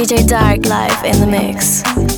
DJ Dark live in the mix.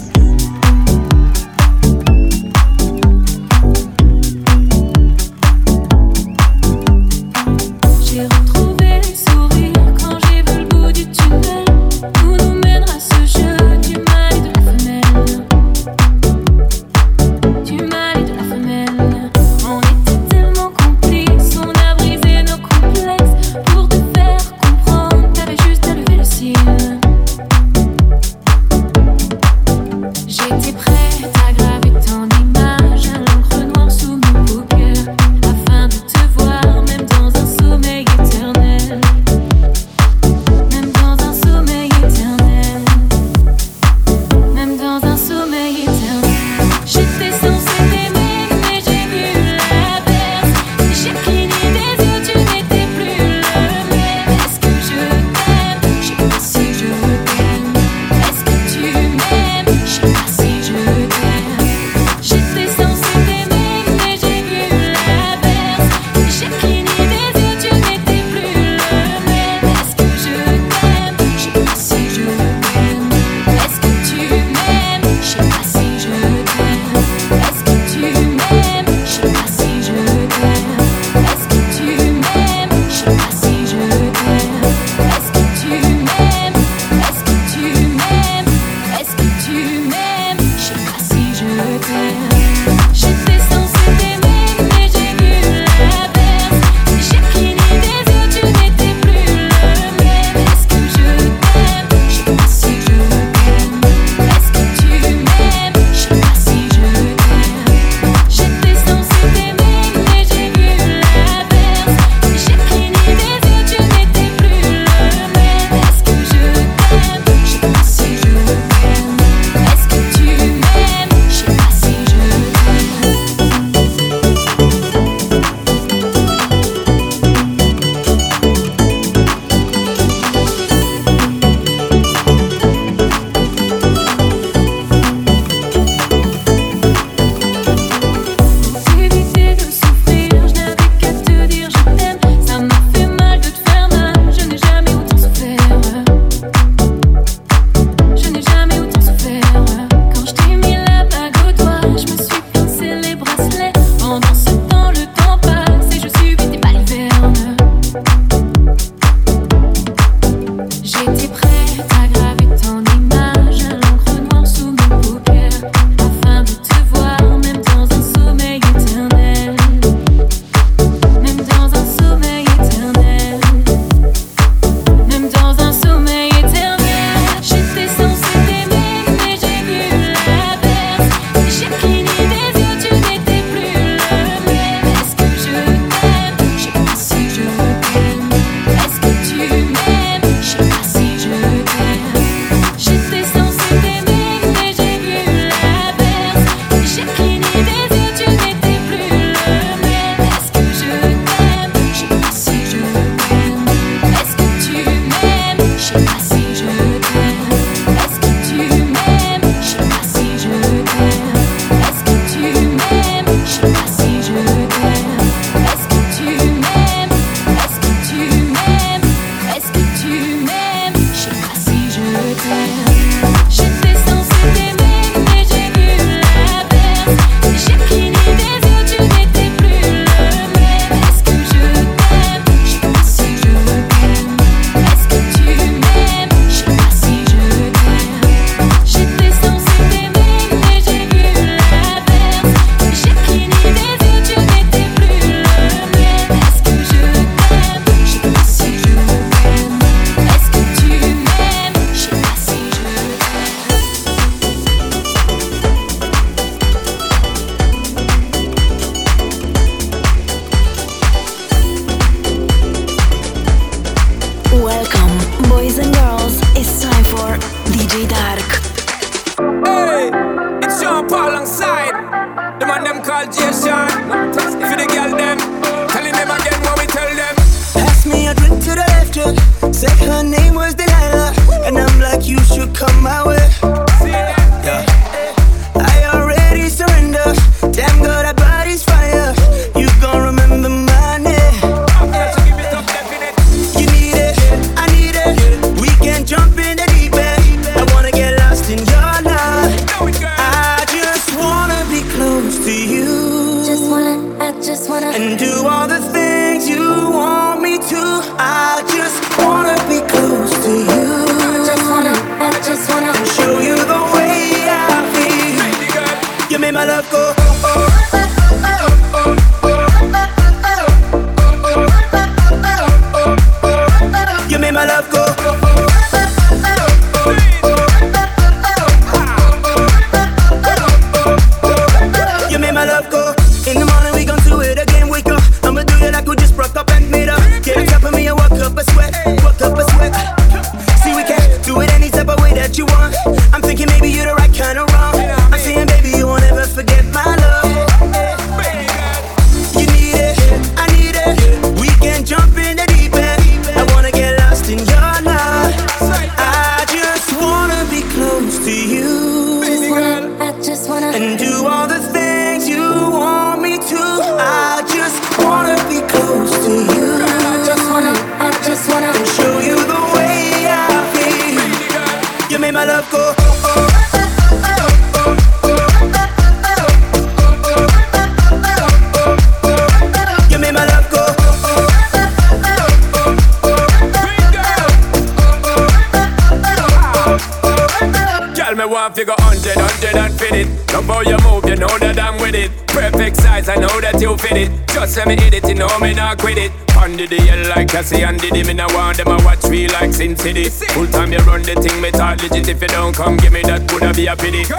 Diddy, me no want them a watch me like Sin City. Full time you run the thing, me talk legit. If you don't come, give me that, coulda be a pity. Girl,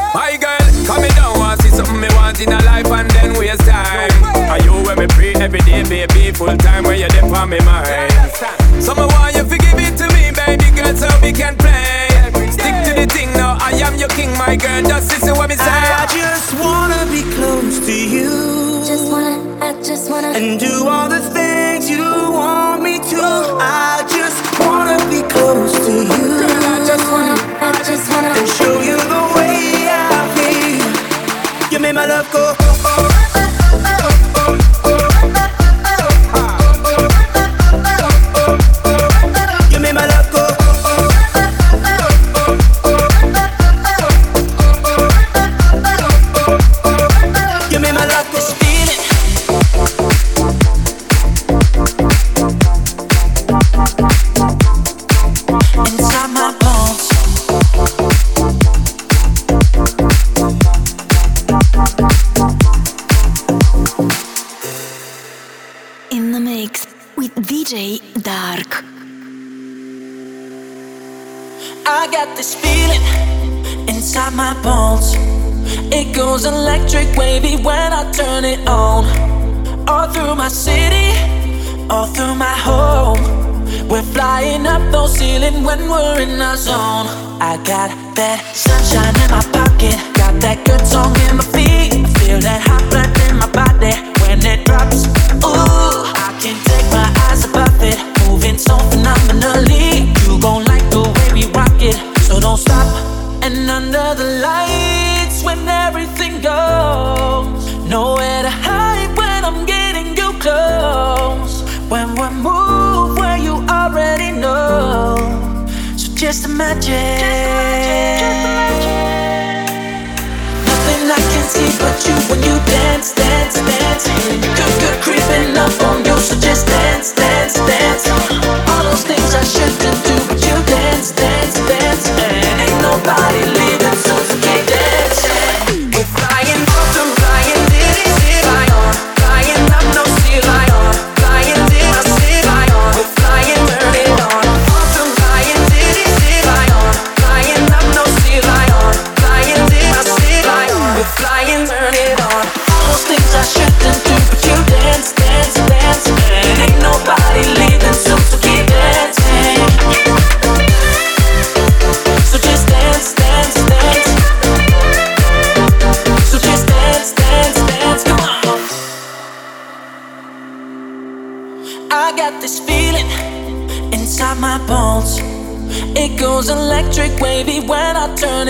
through my city, all through my home. We're flying up those ceilings when we're in our zone. I got that sunshine in my pocket, got that good song in my feet. Feel that hot blood in my body when it drops. Ooh, I can't take my eyes above it, moving so phenomenally. You gon' like the way we rock it, so don't stop. And under the lights, when everything goes, nowhere to When we move where you already know, so just imagine. just imagine Nothing I can see but you when you dance, dance, dance. Good, good creeping up on you, so just dance, dance, dance. All those things I shouldn't do, but you dance, dance, dance. And ain't nobody leaving, so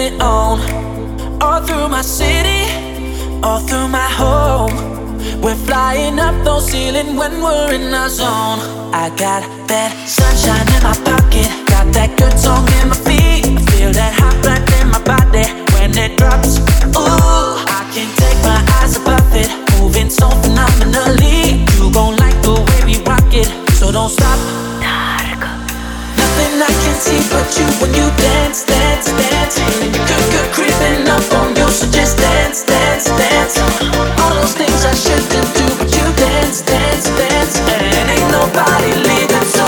it on. All through my city, all through my home. We're flying up those ceilings when we're in our zone. I got that sunshine in my pocket, got that good song in my feet. Feel that hot blood in my body when it drops. Ooh, I can't take my eyes above it, moving so phenomenally. You gon' like the way we rock it, so don't stop. But you when you dance, dance, dance. Creeping up on you, so just dance, dance, dance. All those things I shouldn't do, but you dance, dance, dance. And ain't nobody leaving, so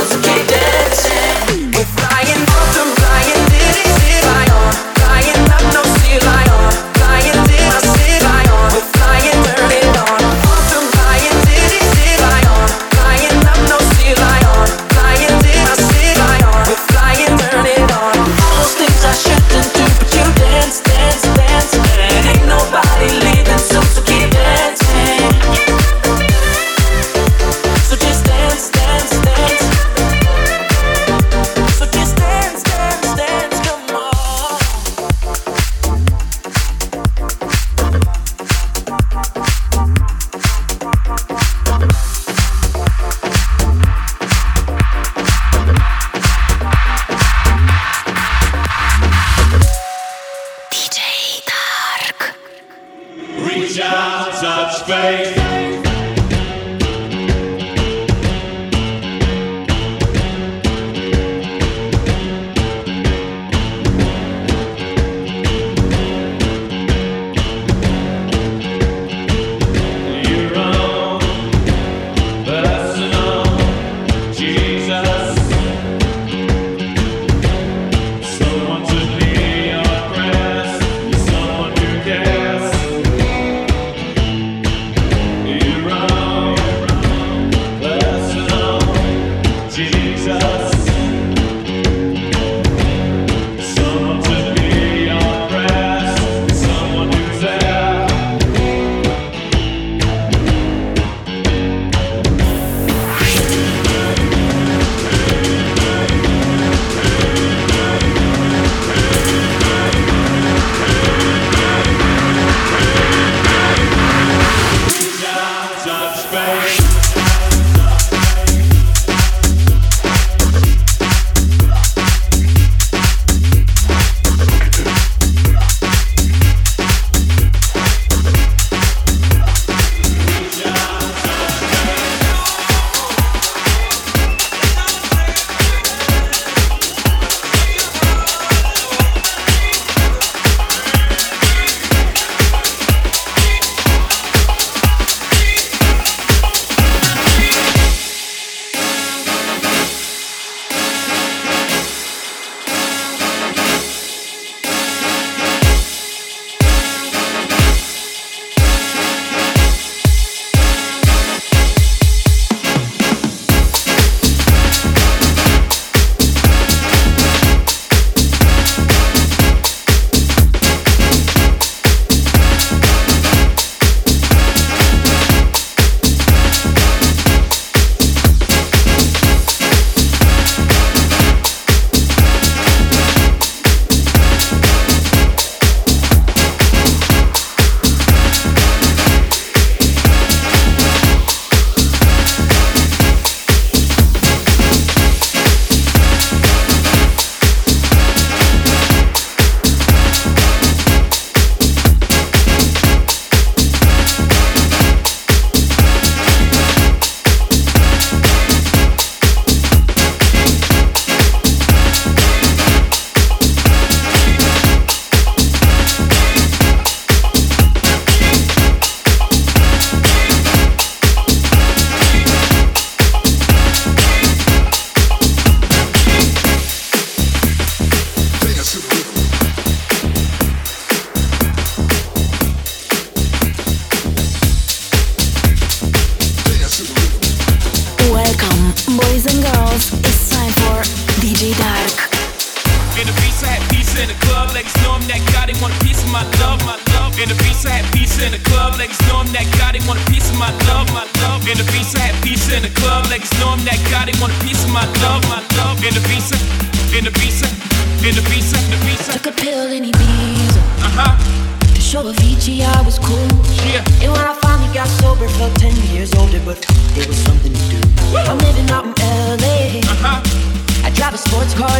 space.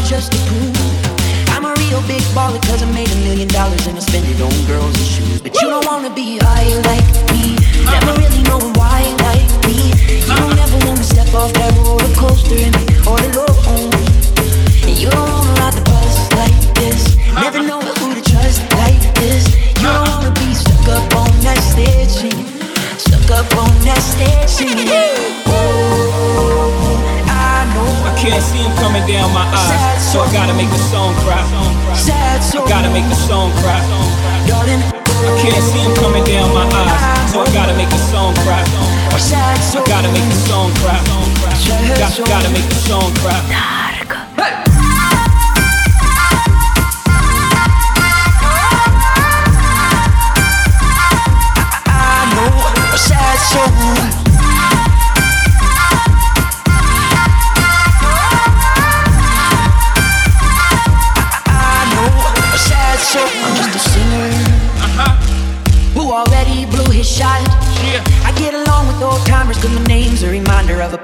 just a fool. I'm a real big baller cause I made a million dollars and I spend it on girls and shoes. But you don't wanna be high like me. Never really know why like me. You don't ever wanna step off that roller coaster and all alone. And you don't wanna ride the bus like this. Never know who to trust like this. You don't wanna be stuck up on that stage. Stuck up on that stage. Oh can't see him coming down my eyes. So I gotta make the song cry. I gotta make the song cry. I can't see him coming down my eyes. So I gotta make the song cry. I gotta make the song cry. Got, gotta make the song cry. Hey! Sad soul.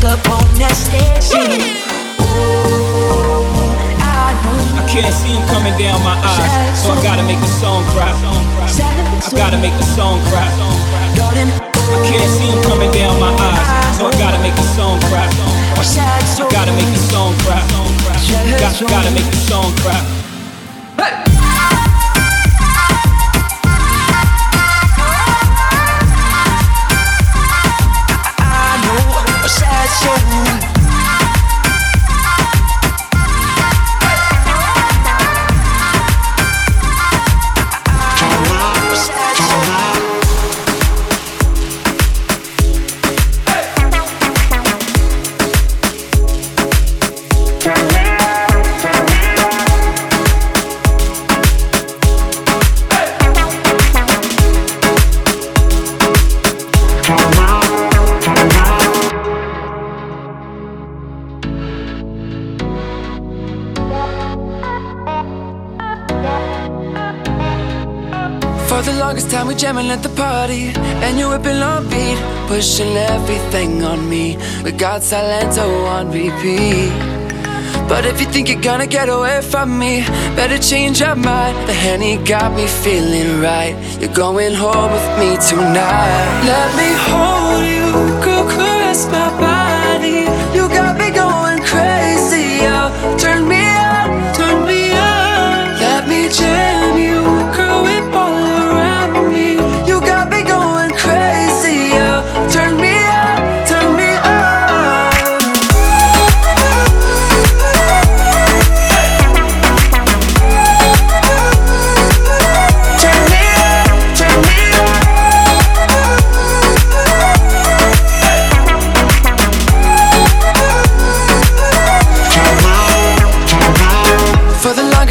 stuck up on that stage. can't see him coming down my eyes, so I gotta make the song cry. I gotta make the song cry. I can't see him coming down my eyes, so I gotta make the song cry. I gotta make the song cry. Got, gotta make the song cry. Hey! show jamming at the party, and you're whipping on beat, pushing everything on me. We got Silento oh, on repeat. But if you think you're gonna get away from me, better change your mind. The Henny got me feeling right. You're going home with me tonight. Let me hold you, girl, caress my body. You got me going crazy, oh, turn me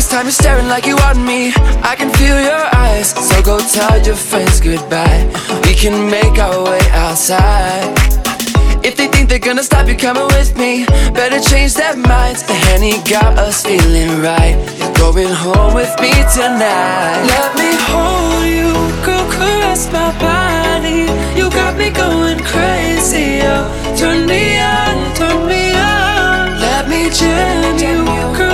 time you're staring like you want me. I can feel your eyes. So go tell your friends goodbye. We can make our way outside. If they think they're gonna stop you coming with me Better change their minds. The Henny got us feeling right. You're going home with me tonight. Let me hold you Girl, caress my body. You got me going crazy oh, Turn me on, turn me on. Let me jam you Girl,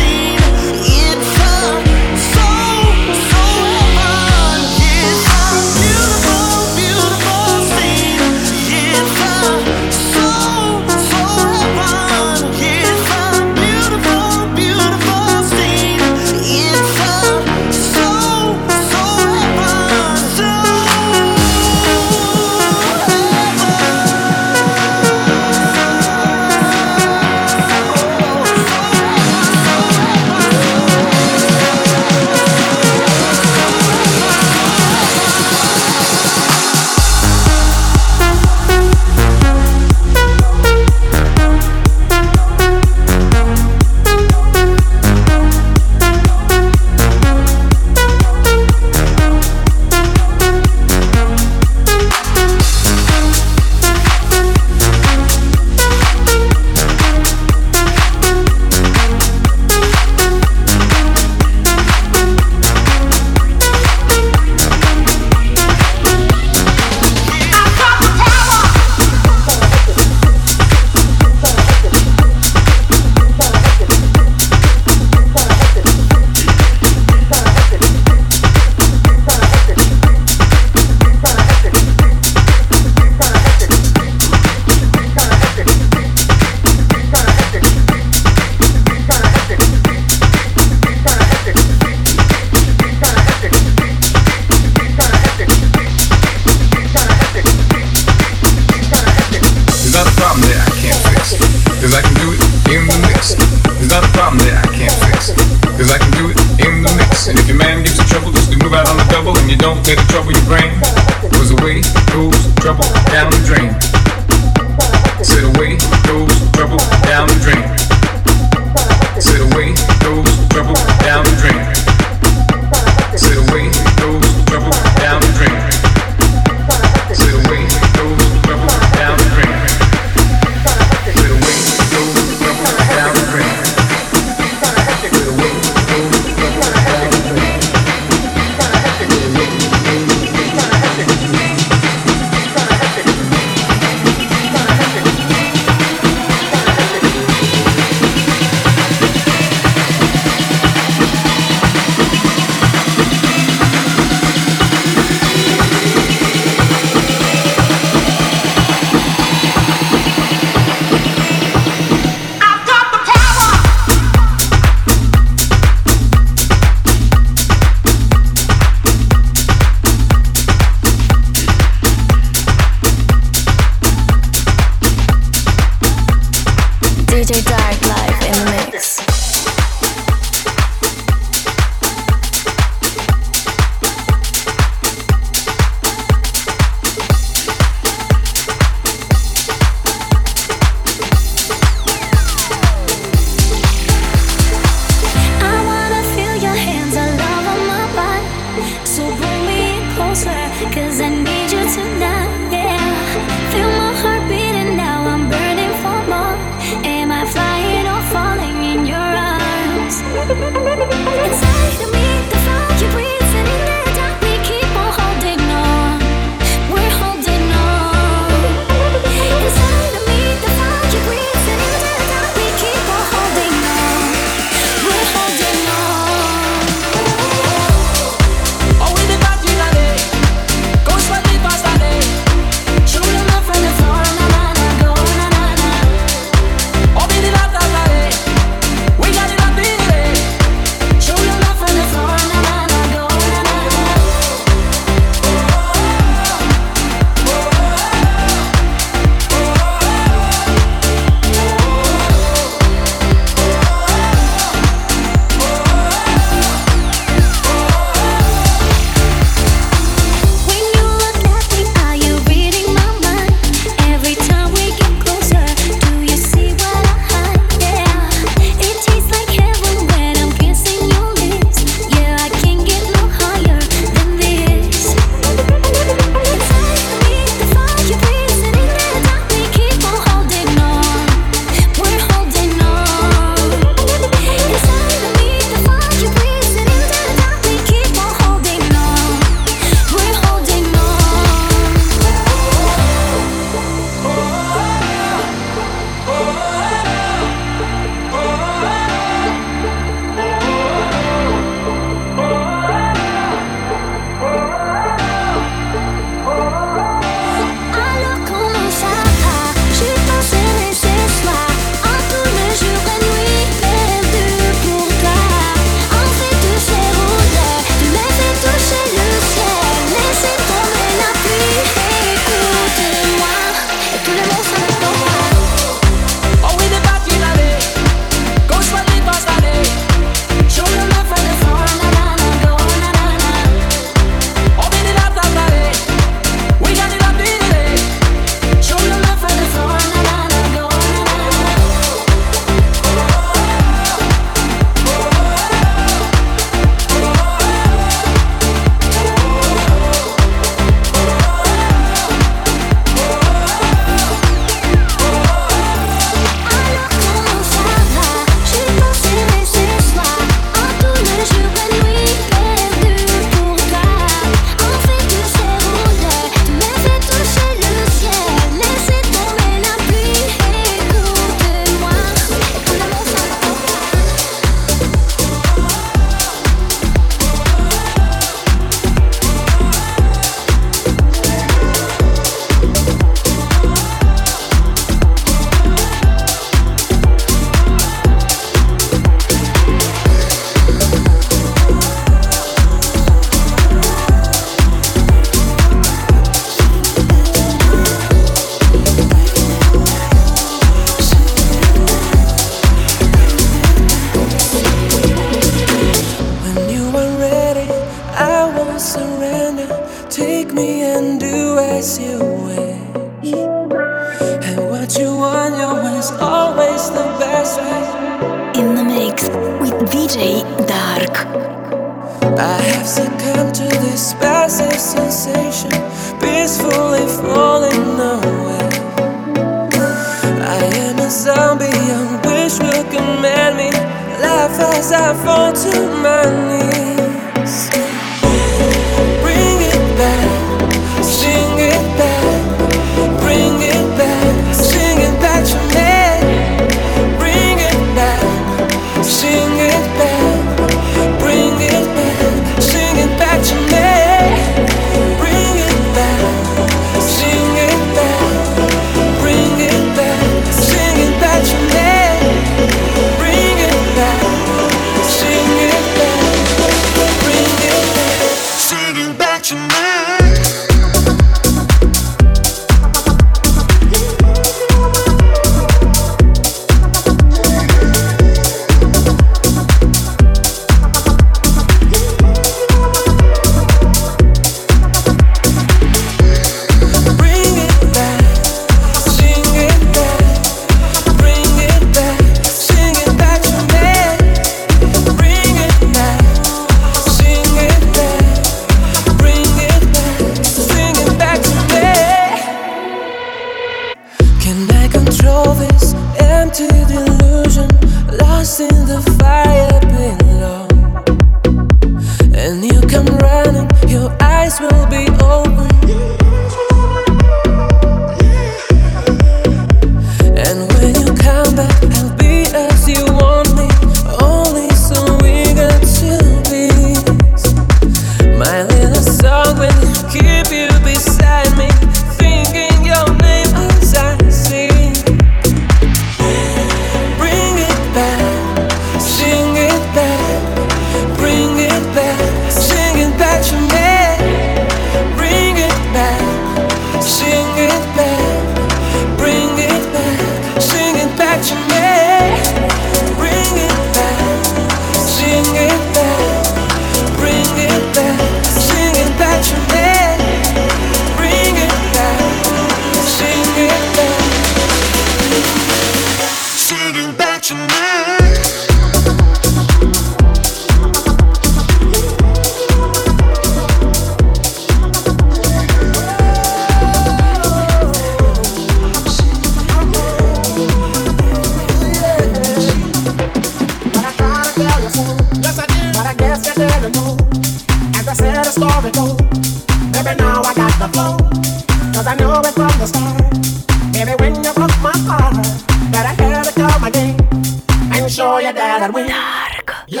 I'd. Dark. You.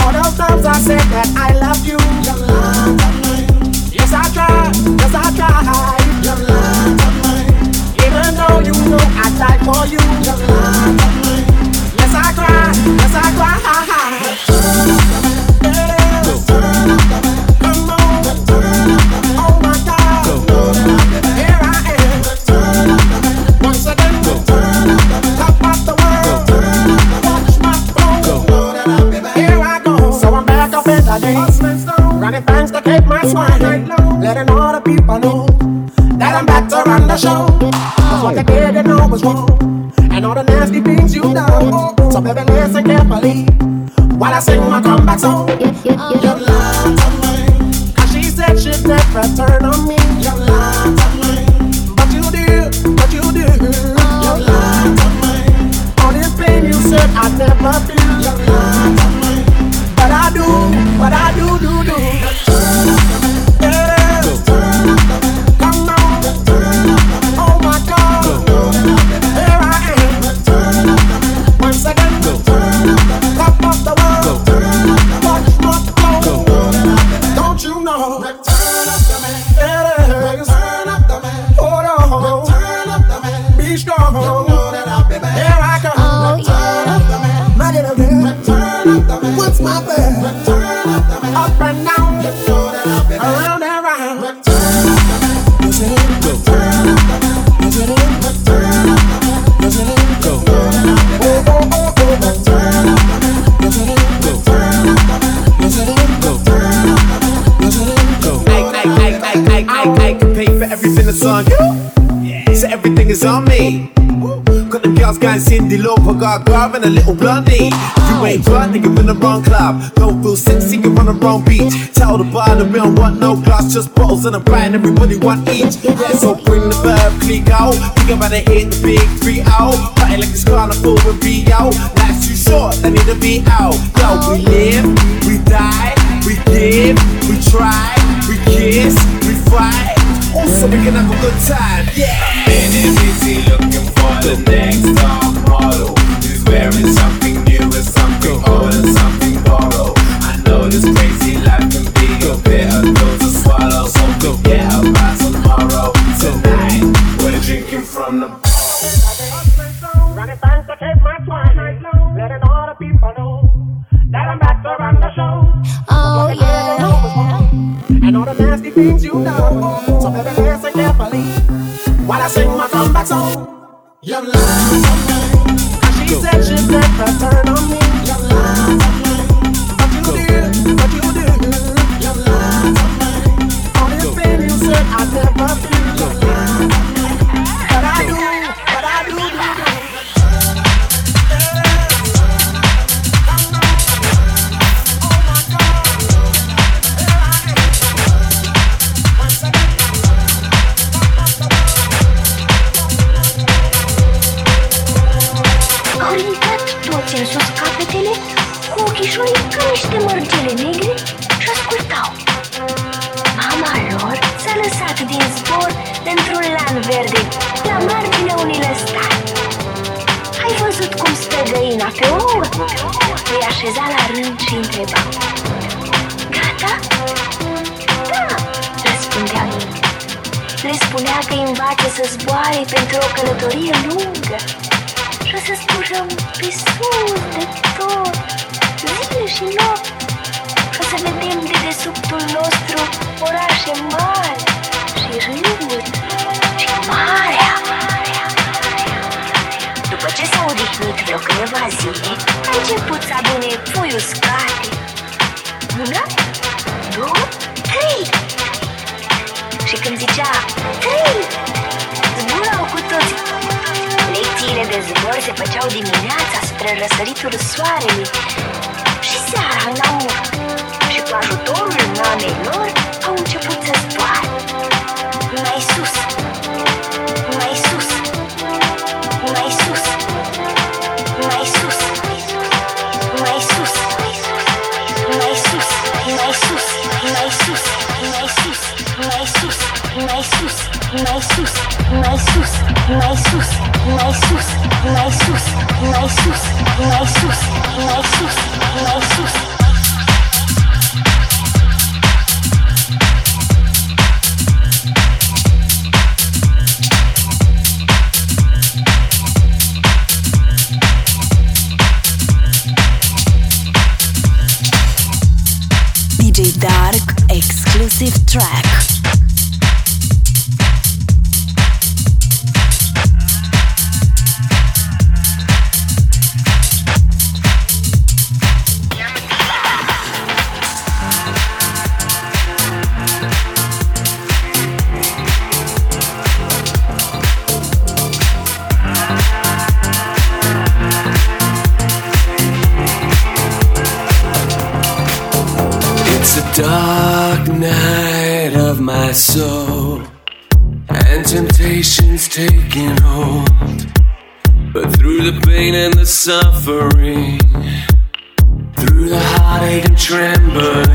All those times I said that I you. Yes, I. Yes, I Even though you know I for you. Yes, I. Yes, I. is mine. Letting all the people know that I'm back to run the show. Cause what they did, they know was wrong. And all the nasty things you've done. So baby, listen carefully while I sing my comeback song. You're lying to me. Cause she said she'd never turn on me. You're lying to me. Me. Got them girls going Cyndi Lauper, got Garv and a little blondie. If you oh. ain't blunt, nigga in the wrong club. Don't feel sexy, you're on the wrong beach. Tell the bar that we don't want no glass, just bottles and a brand, everybody want each. Yeah, so bring the verb, click out. Think about it, hit the big three out. Party like it's carnival and be out. Life's too short, I need to be out. Yo, we live, we die, we give, we try, we kiss, we fight. Also, we can have a good time, yeah. Been busy looking for the next top model who's wearing something new and something old and something borrowed. I know this crazy life can be a bitter pill to swallow, so forget about tomorrow. Tonight, we're drinking from the. Running fast to keep my twine, letting all the people know that I'm back to run the show. Oh yeah. And all the nasty things you know. So baby, listen carefully while I sing my comeback song. Your and she said she said her turn on me. Your love, Îi așeza la rând și întreba. Gata? Da, răspundea ei. Le spunea că îi învață să zboare pentru o călătorie lungă și o să zburăm pe sus de tot, zile și nopți și o să vedem de desubtul nostru orașe mari și râuri și marea. După ce s-a odihnit vreo câteva zile, a început să adune pui uscate. Una, două, trei. Și când zicea trei, zburau cu toți Lecțiile de zbor se făceau dimineața spre răsăritul soarelui și seara în amur. Și cu ajutorul mamei lor exclusive track. Dark night of my soul, and temptation's taking hold. But through the pain and the suffering, through the heartache and trembling,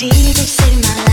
Baby, why you leave